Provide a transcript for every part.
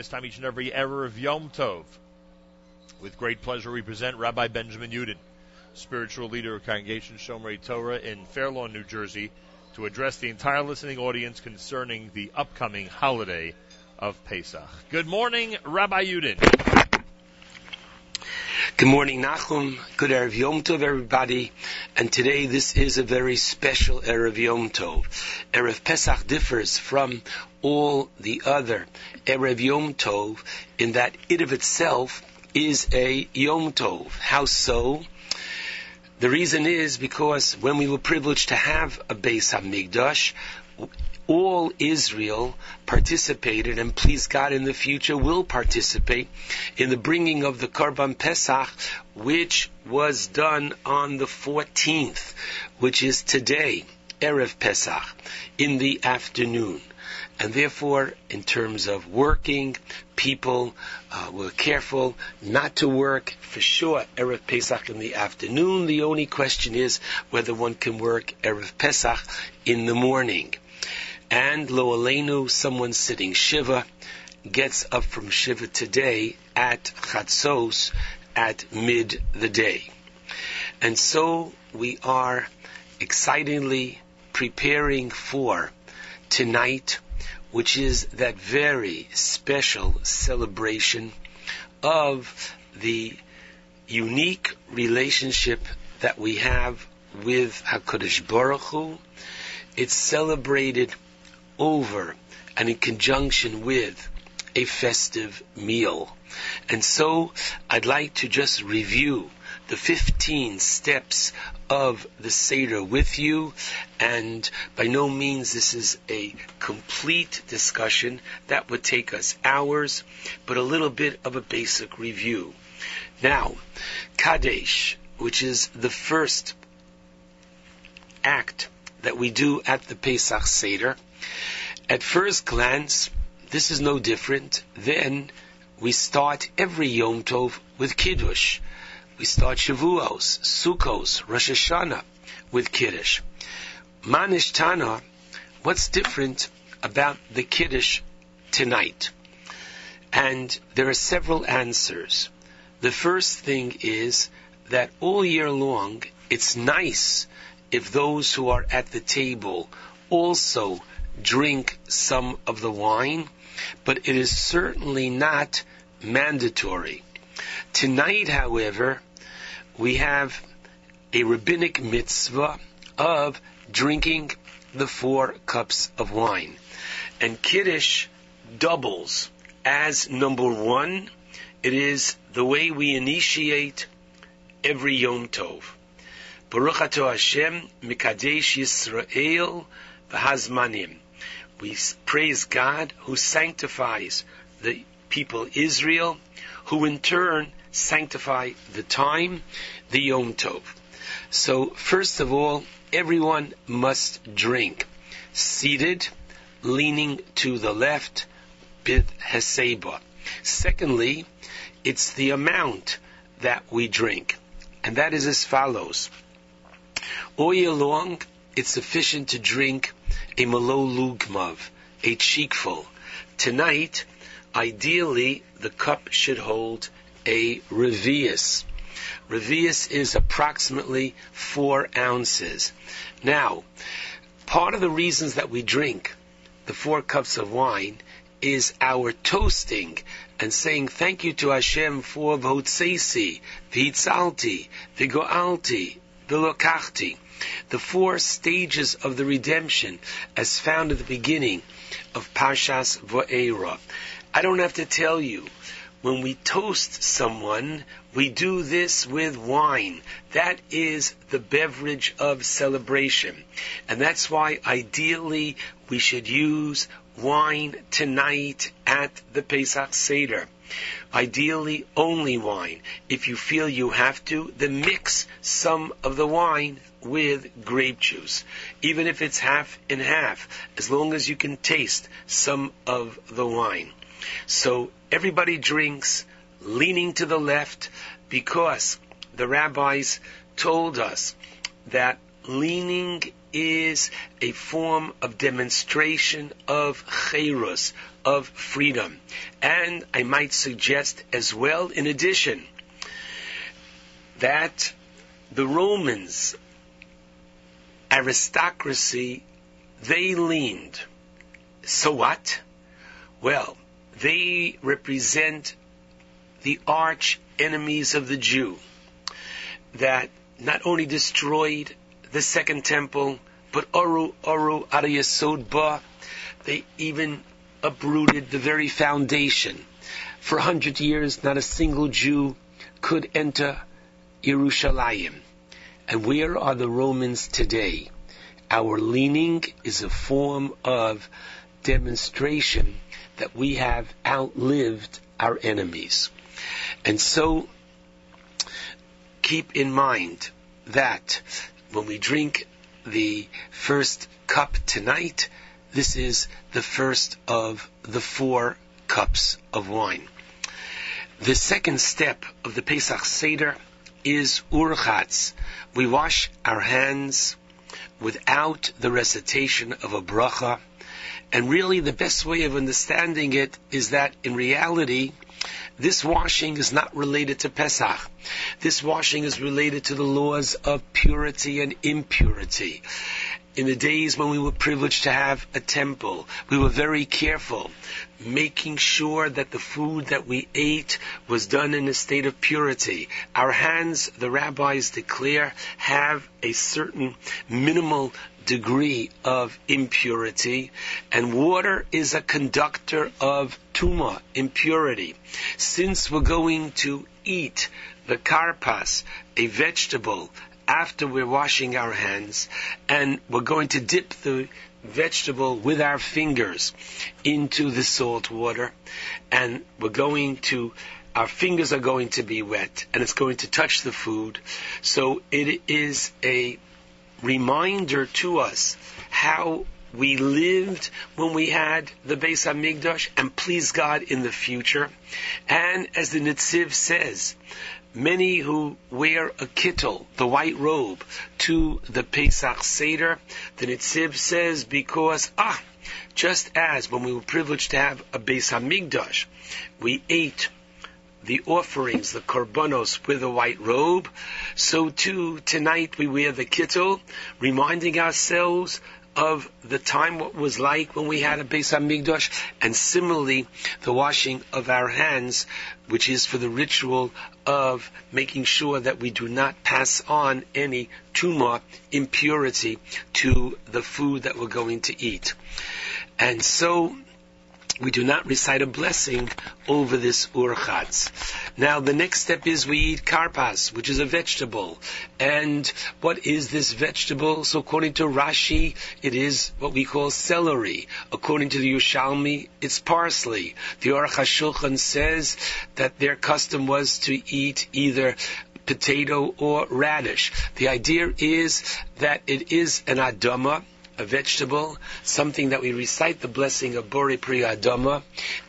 This time each and every erev of Yom Tov. With great pleasure, we present Rabbi Benjamin Yudin, spiritual leader of Congregation Shomrei Torah in Fair Lawn, New Jersey, to address the entire listening audience concerning the upcoming holiday of Pesach. Good morning, Rabbi Yudin. Good morning, Nachum. Good Erev Yom Tov, everybody. And today, this is a very special Erev Yom Tov. Erev Pesach differs from all the other Erev Yom Tov in that it of itself is a Yom Tov. How so? The reason is because when we were privileged to have a Beis HaMikdash, all Israel participated, and please God in the future will participate in the bringing of the Korban Pesach, which was done on the 14th, which is today, Erev Pesach, in the afternoon. And therefore, in terms of working, people uh, were careful not to work for sure Erev Pesach in the afternoon. The only question is whether one can work Erev Pesach in the morning and lo aleinu, someone sitting shiva, gets up from shiva today at chatzos at mid the day. And so we are excitingly preparing for tonight, which is that very special celebration of the unique relationship that we have with HaKadosh Baruch Hu. It's celebrated over and in conjunction with a festive meal. And so I'd like to just review the 15 steps of the Seder with you, and by no means this is a complete discussion. That would take us hours, but a little bit of a basic review. Now, Kadesh, which is the first act that we do at the Pesach Seder, at first glance, this is no different. Then we start every Yom Tov with Kiddush. We start Shavuos, Sukkos, Rosh Hashanah with Kiddush. Ma Nishtana, what's different about the Kiddush tonight? And there are several answers. The first thing is that all year long, it's nice if those who are at the table also drink some of the wine, but it is certainly not mandatory. Tonight, however, we have a rabbinic mitzvah of drinking the four cups of wine. And Kiddush doubles as number one. It is the way we initiate every Yom Tov. Baruch Hashem, Mikadesh Yisrael, V'hazmanim. We praise God who sanctifies the people Israel, who in turn sanctify the time, the Yom Tov. So first of all, everyone must drink seated, leaning to the left, bit heseba. Secondly, it's the amount that we drink, and that is as follows. All year long, it's sufficient to drink a malolugmav, a cheekful. Tonight, ideally, the cup should hold a revius. Revius is approximately four ounces. Now, part of the reasons that we drink the four cups of wine is our toasting and saying thank you to Hashem for Vhotsesi, Vitzalti, Vigoalti, Vilokachti the four stages of the redemption as found at the beginning of Parshas Vo'era. I don't have to tell you, when we toast someone, we do this with wine. That is the beverage of celebration. And that's why ideally we should use wine tonight at the Pesach Seder. Ideally, only wine. If you feel you have to, then mix some of the wine with grape juice. Even if it's half and half, as long as you can taste some of the wine. So everybody drinks leaning to the left because the rabbis told us that leaning is a form of demonstration of chayrus, of freedom. And I might suggest as well, in addition, that the Romans aristocracy, they leaned. So what? Well, they represent the arch enemies of the Jew that not only destroyed the second temple, but Oru Oru Ariyasod Ba, they even uprooted the very foundation. For a hundred years, not a single Jew could enter Yerushalayim. And where are the Romans today? Our leaning is a form of demonstration that we have outlived our enemies. And so, keep in mind that when we drink the first cup tonight, this is the first of the four cups of wine. The second step of the Pesach Seder is urchatz. We wash our hands without the recitation of a bracha. And really the best way of understanding it is that in reality, this washing is not related to Pesach. This washing is related to the laws of purity and impurity in the days when we were privileged to have a temple, we were very careful, making sure that the food that we ate was done in a state of purity. Our hands, the rabbis declare, have a certain minimal degree of impurity, and water is a conductor of tuma, impurity. Since we're going to eat the karpas, a vegetable after we're washing our hands, and we're going to dip the vegetable with our fingers into the salt water, and we're going to our fingers are going to be wet and it's going to touch the food. So it is a reminder to us how we lived when we had the Beis Hamikdash and please God in the future. And as the Netziv says, many who wear a kittel, the white robe, to the Pesach Seder, the Netziv says because, ah, just as when we were privileged to have a Beis Hamikdash, we ate the offerings, the korbanos, with a white robe, so too tonight we wear the kittel, reminding ourselves of the time what was like when we had a Beis Hamikdash, and similarly the washing of our hands, which is for the ritual of making sure that we do not pass on any tuma impurity to the food that we're going to eat. And so we do not recite a blessing over this urchatz. Now, the next step is we eat karpas, which is a vegetable. And what is this vegetable? So, according to Rashi, it is what we call celery. According to the Yerushalmi, it's parsley. The Aruch says that their custom was to eat either potato or radish. The idea is that it is an adama, a vegetable, something that we recite the blessing of Bori Pri Adama,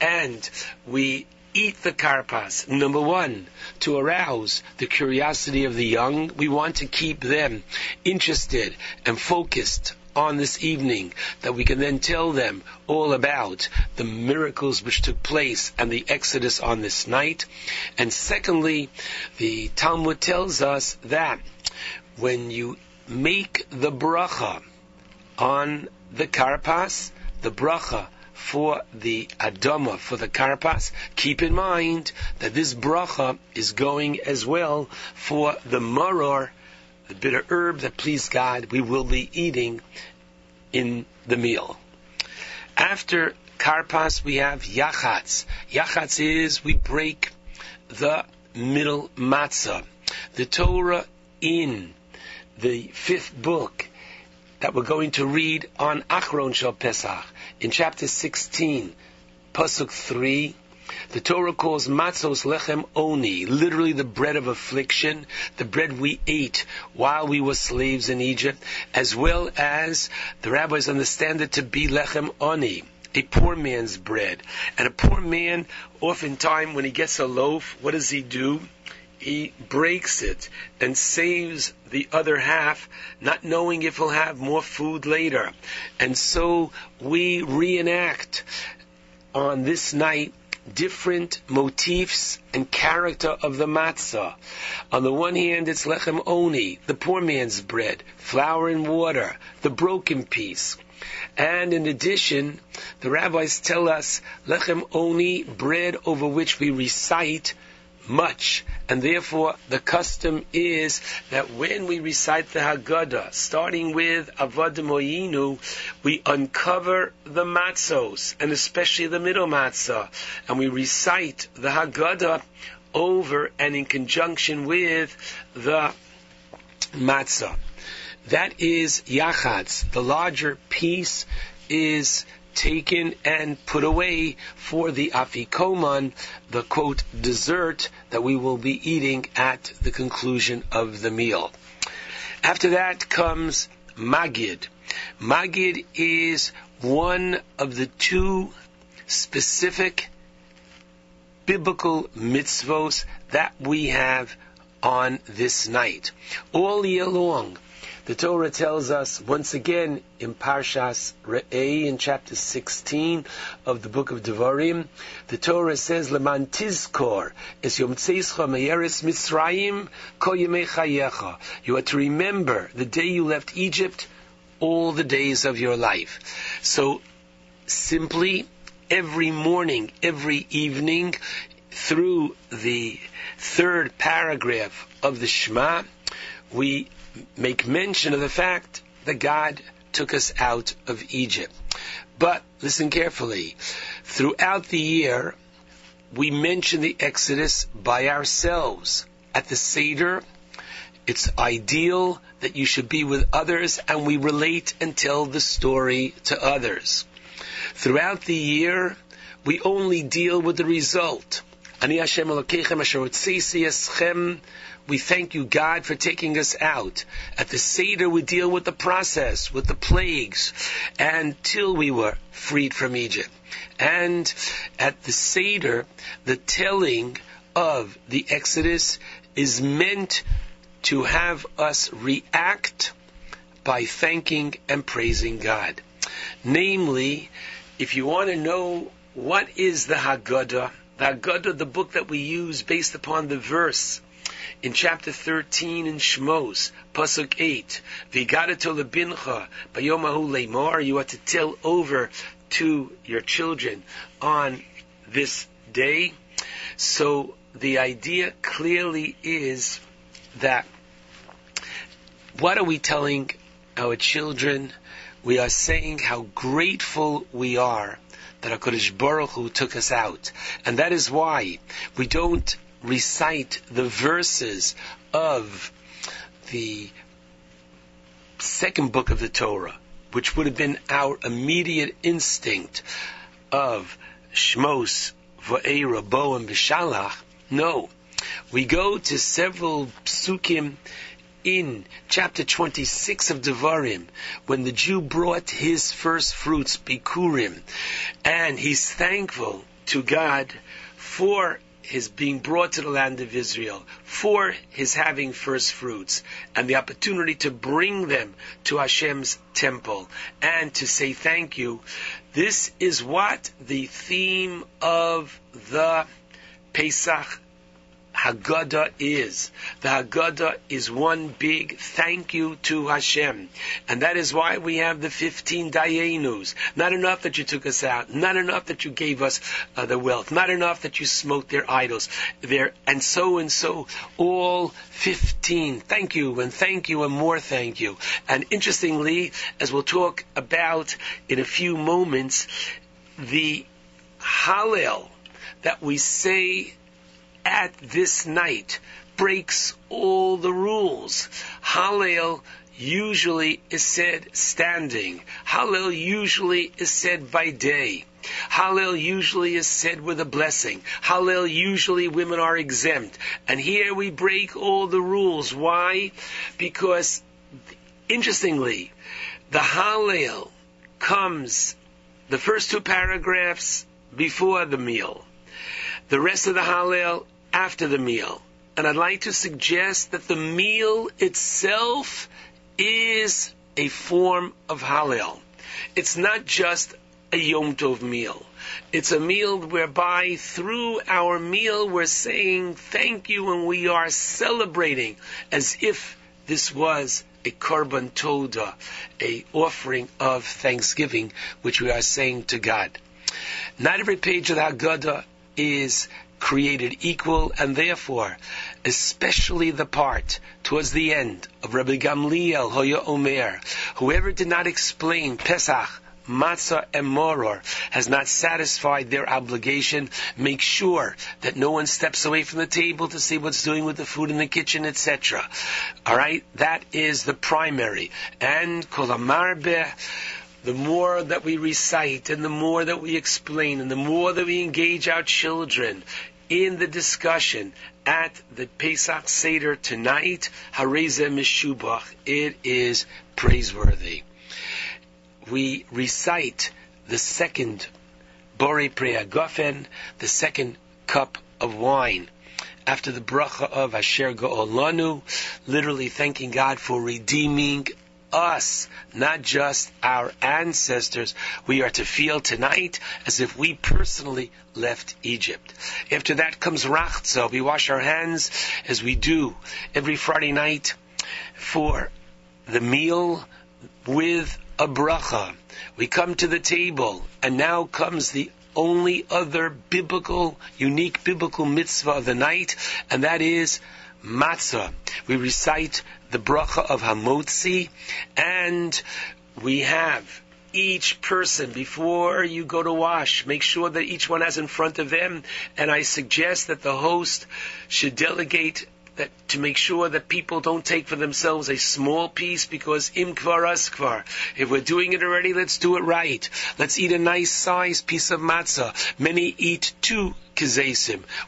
and we eat the karpas. Number one, to arouse the curiosity of the young. We want to keep them interested and focused on this evening that we can then tell them all about the miracles which took place and the exodus on this night. And secondly, the Talmud tells us that when you make the bracha on the karpas, the bracha for the adama, for the karpas, keep in mind that this bracha is going as well for the maror, the bitter herb that please God we will be eating in the meal. After karpas we have yachatz. Yachatz is we break the middle matzah. The Torah in the fifth book that we're going to read on Acharon shel Pesach in chapter 16, pasuk 3. The Torah calls matzos lechem oni, literally the bread of affliction, the bread we ate while we were slaves in Egypt, as well as the rabbis understand it to be lechem oni, a poor man's bread. And a poor man, oftentimes when he gets a loaf, what does he do? he breaks it and saves the other half, not knowing if he'll have more food later. And so we reenact on this night different motifs and character of the matzah. On the one hand, it's lechem oni, the poor man's bread, flour and water, the broken piece. And in addition, the rabbis tell us lechem oni, bread over which we recite much. And therefore, the custom is that when we recite the Haggadah, starting with Avadim Hayinu, we uncover the matzos, and especially the middle matzah, and we recite the Haggadah over and in conjunction with the matzah. That is yachatz. The larger piece is taken and put away for the afikoman, the quote dessert that we will be eating at the conclusion of the meal. After that comes magid. Magid is one of the two specific biblical mitzvos that we have on this night. All year long, the Torah tells us once again in Parshas Re'eh in chapter 16 of the book of Devarim, the Torah says, "Leman tizkor es yom tzeischa Mitzrayim ko chayecha." You are to remember the day you left Egypt, all the days of your life. So, simply every morning, every evening, through the third paragraph of the Shema, we make mention of the fact that God took us out of Egypt. But listen carefully. Throughout the year, we mention the Exodus by ourselves. At the Seder, it's ideal that you should be with others and we relate and tell the story to others. Throughout the year, we only deal with the result. Ani Hashem we thank you, God, for taking us out. At the Seder, we deal with the process, with the plagues, until we were freed from Egypt. And at the Seder, the telling of the Exodus is meant to have us react by thanking and praising God. Namely, if you want to know what is the Haggadah, the the book that we use based upon the verse in chapter 13 in Shmos, Pasuk 8, Vigadato lebincha, bayomahu leimor, you are to tell over to your children on this day. So the idea clearly is that what are we telling our children? We are saying how grateful we are that HaKadosh Baruch Hu took us out. And that is why we don't recite the verses of the second book of the Torah, which would have been our immediate instinct of Shmos, Va'era, Bo, and Beshalach. No. We go to several psukim in chapter 26 of Devarim, when the Jew brought his first fruits, Bikurim, and he's thankful to God for his being brought to the land of Israel, for his having first fruits, and the opportunity to bring them to Hashem's temple, and to say thank you. This is what the theme of the Pesach Haggadah is. The Haggadah is one big thank you to Hashem. And that is why we have the 15 Dayenus. Not enough that you took us out. Not enough that you gave us uh, the wealth. Not enough that you smote their idols. There, and so and so. All 15. Thank you and thank you and more thank you. And interestingly, as we'll talk about in a few moments, the Hallel that we say at this night breaks all the rules. Hallel usually is said standing. Hallel usually is said by day. Hallel usually is said with a blessing. Hallel usually women are exempt. And here we break all the rules. Why? Because, interestingly, the Hallel comes the first two paragraphs before the meal. The rest of the Hallel after the meal. And I'd like to suggest that the meal itself is a form of Hallel. It's not just a Yom Tov meal. It's a meal whereby through our meal we're saying thank you and we are celebrating as if this was a korban toda, a offering of thanksgiving, which we are saying to God. Not every page of the Haggadah is created equal, and therefore, especially the part towards the end of Rabbi Gamliel Hoya Omer, whoever did not explain Pesach, matzah and moror has not satisfied their obligation, make sure that no one steps away from the table to see what's doing with the food in the kitchen, etc. All right, that is the primary. And kolamarbe the more that we recite and the more that we explain and the more that we engage our children in the discussion at the Pesach Seder tonight, Hareze Mishubach, it is praiseworthy. We recite the second Bori Preagofen, the second cup of wine. After the bracha of Asher Go'olanu, literally thanking God for redeeming us, not just our ancestors, we are to feel tonight as if we personally left Egypt. After that comes Rachza. We wash our hands as we do every Friday night for the meal with a bracha. We come to the table, and now comes the only other biblical, unique biblical mitzvah of the night, and that is matzah. We recite the bracha of Hamotzi, and we have each person before you go to wash. Make sure that each one has in front of them, and I suggest that the host should delegate that to make sure that people don't take for themselves a small piece because im kvar askvar. If we're doing it already, let's do it right. Let's eat a nice sized piece of matzah. Many eat two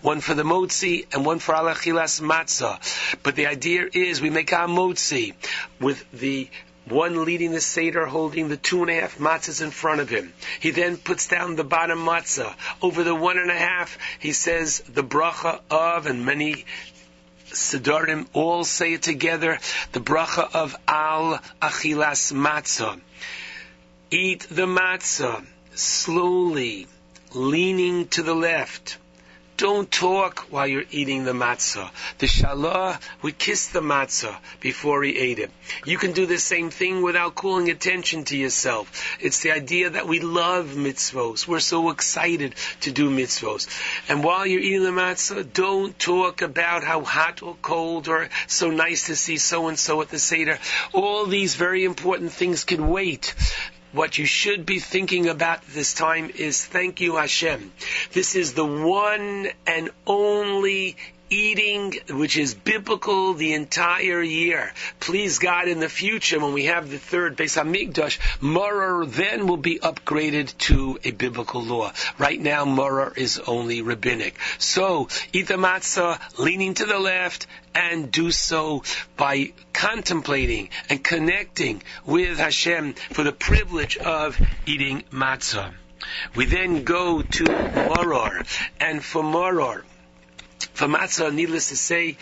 one for the motzi and one for alachilas matzah. But the idea is we make our motzi with the one leading the Seder holding the two and a half matzahs in front of him. He then puts down the bottom matzah. Over the one and a half, he says the bracha of, and many sedarim all say it together, the bracha of Al Achilas Matzah. Eat the matzah slowly, leaning to the left. Don't talk while you're eating the matzah. The shalah, we kiss the matzah before he ate it. You can do the same thing without calling attention to yourself. It's the idea that we love mitzvos. We're so excited to do mitzvos. And while you're eating the matzah, don't talk about how hot or cold or so nice to see so and so at the Seder. All these very important things can wait what you should be thinking about this time is thank you Hashem. This is the one and only eating, which is biblical the entire year. Please God, in the future, when we have the third Beis Hamikdash, Maror then will be upgraded to a biblical law. Right now, Maror is only rabbinic. So, eat the matzah, leaning to the left, and do so by contemplating and connecting with Hashem for the privilege of eating matzah. We then go to Maror, and for Maror, for matzah, needless to say,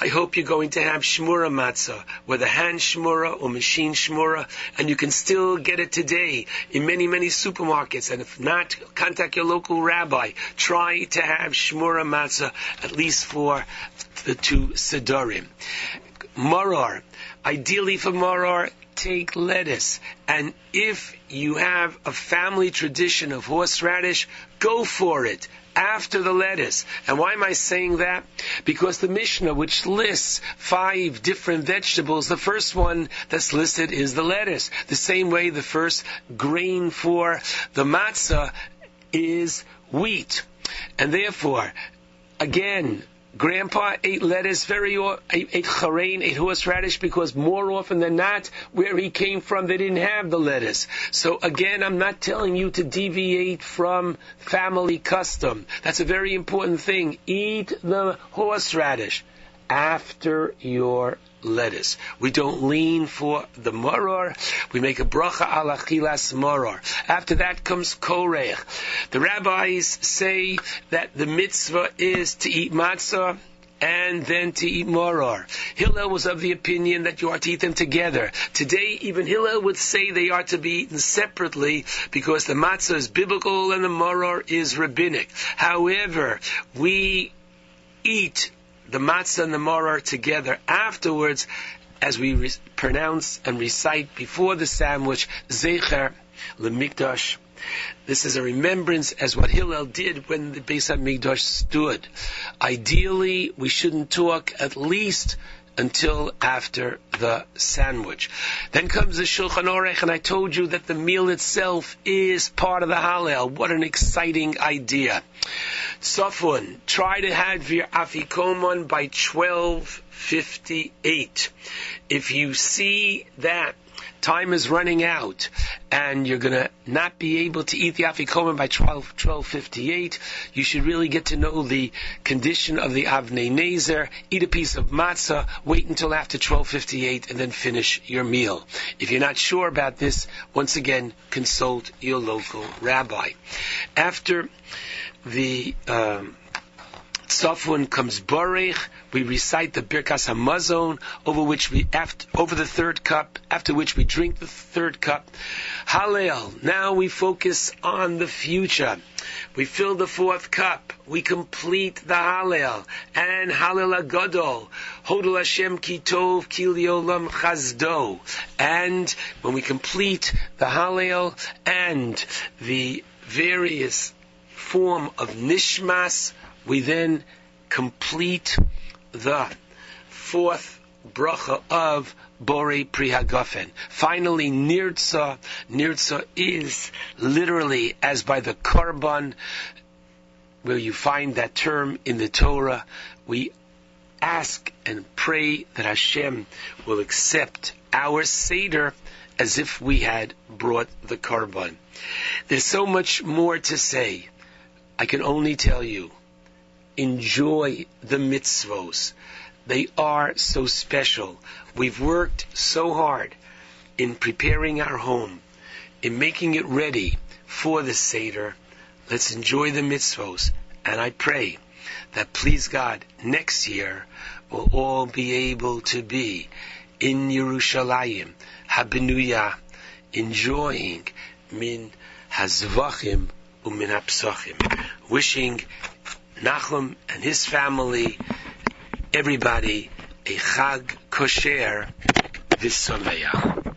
I hope you're going to have shmura matzah, whether hand shmura or machine shmura, and you can still get it today in many, many supermarkets. And if not, contact your local rabbi. Try to have shmura matzah at least for the two sedarim. Maror, ideally for maror, take lettuce. And if you have a family tradition of horseradish, go for it after the lettuce. And why am I saying that? Because the Mishnah, which lists five different vegetables, the first one that's listed is the lettuce. The same way the first grain for the matzah is wheat. And therefore, again, Grandpa ate lettuce very, ate, ate charain, ate horseradish because more often than not, where he came from, they didn't have the lettuce. So again, I'm not telling you to deviate from family custom. That's a very important thing. Eat the horseradish after your lettuce. We don't lean for the moror. We make a bracha al achilas moror. After that comes korech. The rabbis say that the mitzvah is to eat matzah and then to eat moror. Hillel was of the opinion that you are to eat them together. Today, even Hillel would say they are to be eaten separately because the matzah is biblical and the moror is rabbinic. However, we eat the matzah and the moror together afterwards as we re- pronounce and recite before the sandwich, Zecher Lemikdash. This is a remembrance as what Hillel did when the Beis HaMikdash stood. Ideally, we shouldn't talk at least until after the sandwich. Then comes the Shulchan Aruch, and I told you that the meal itself is part of the Hallel. What an exciting idea. Tzafun, try to have your Afikoman by 1258. If you see that time is running out and you're going to not be able to eat the afikomen by 12, 1258, you should really get to know the condition of the avnei nezer, eat a piece of matzah, wait until after 1258 and then finish your meal. If you're not sure about this, once again, consult your local rabbi. After the um, Tzafun comes Borech, we recite the Birkas Hamazon, over which we, after, over the third cup, after which we drink the third cup. Hallel, now we focus on the future. We fill the fourth cup. We complete the Hallel. And Hallel Agadol. Hodel Hashem Kitov Kiliolam Chazdo. And when we complete the Hallel and the various form of Nishmas, we then complete the fourth bracha of Bore Prihagofen. Finally, Nirtza. Nirtza is literally as by the Korban, where you find that term in the Torah. We ask and pray that Hashem will accept our Seder as if we had brought the Korban. There's so much more to say. I can only tell you, enjoy the mitzvos. They are so special. We've worked so hard in preparing our home, in making it ready for the Seder. Let's enjoy the mitzvos. And I pray that please God, next year we'll all be able to be in Yerushalayim, Habenuya, enjoying min hazvachim umin hapsachim. Wishing Nachum and his family, everybody, a Chag Kosher V'Someach.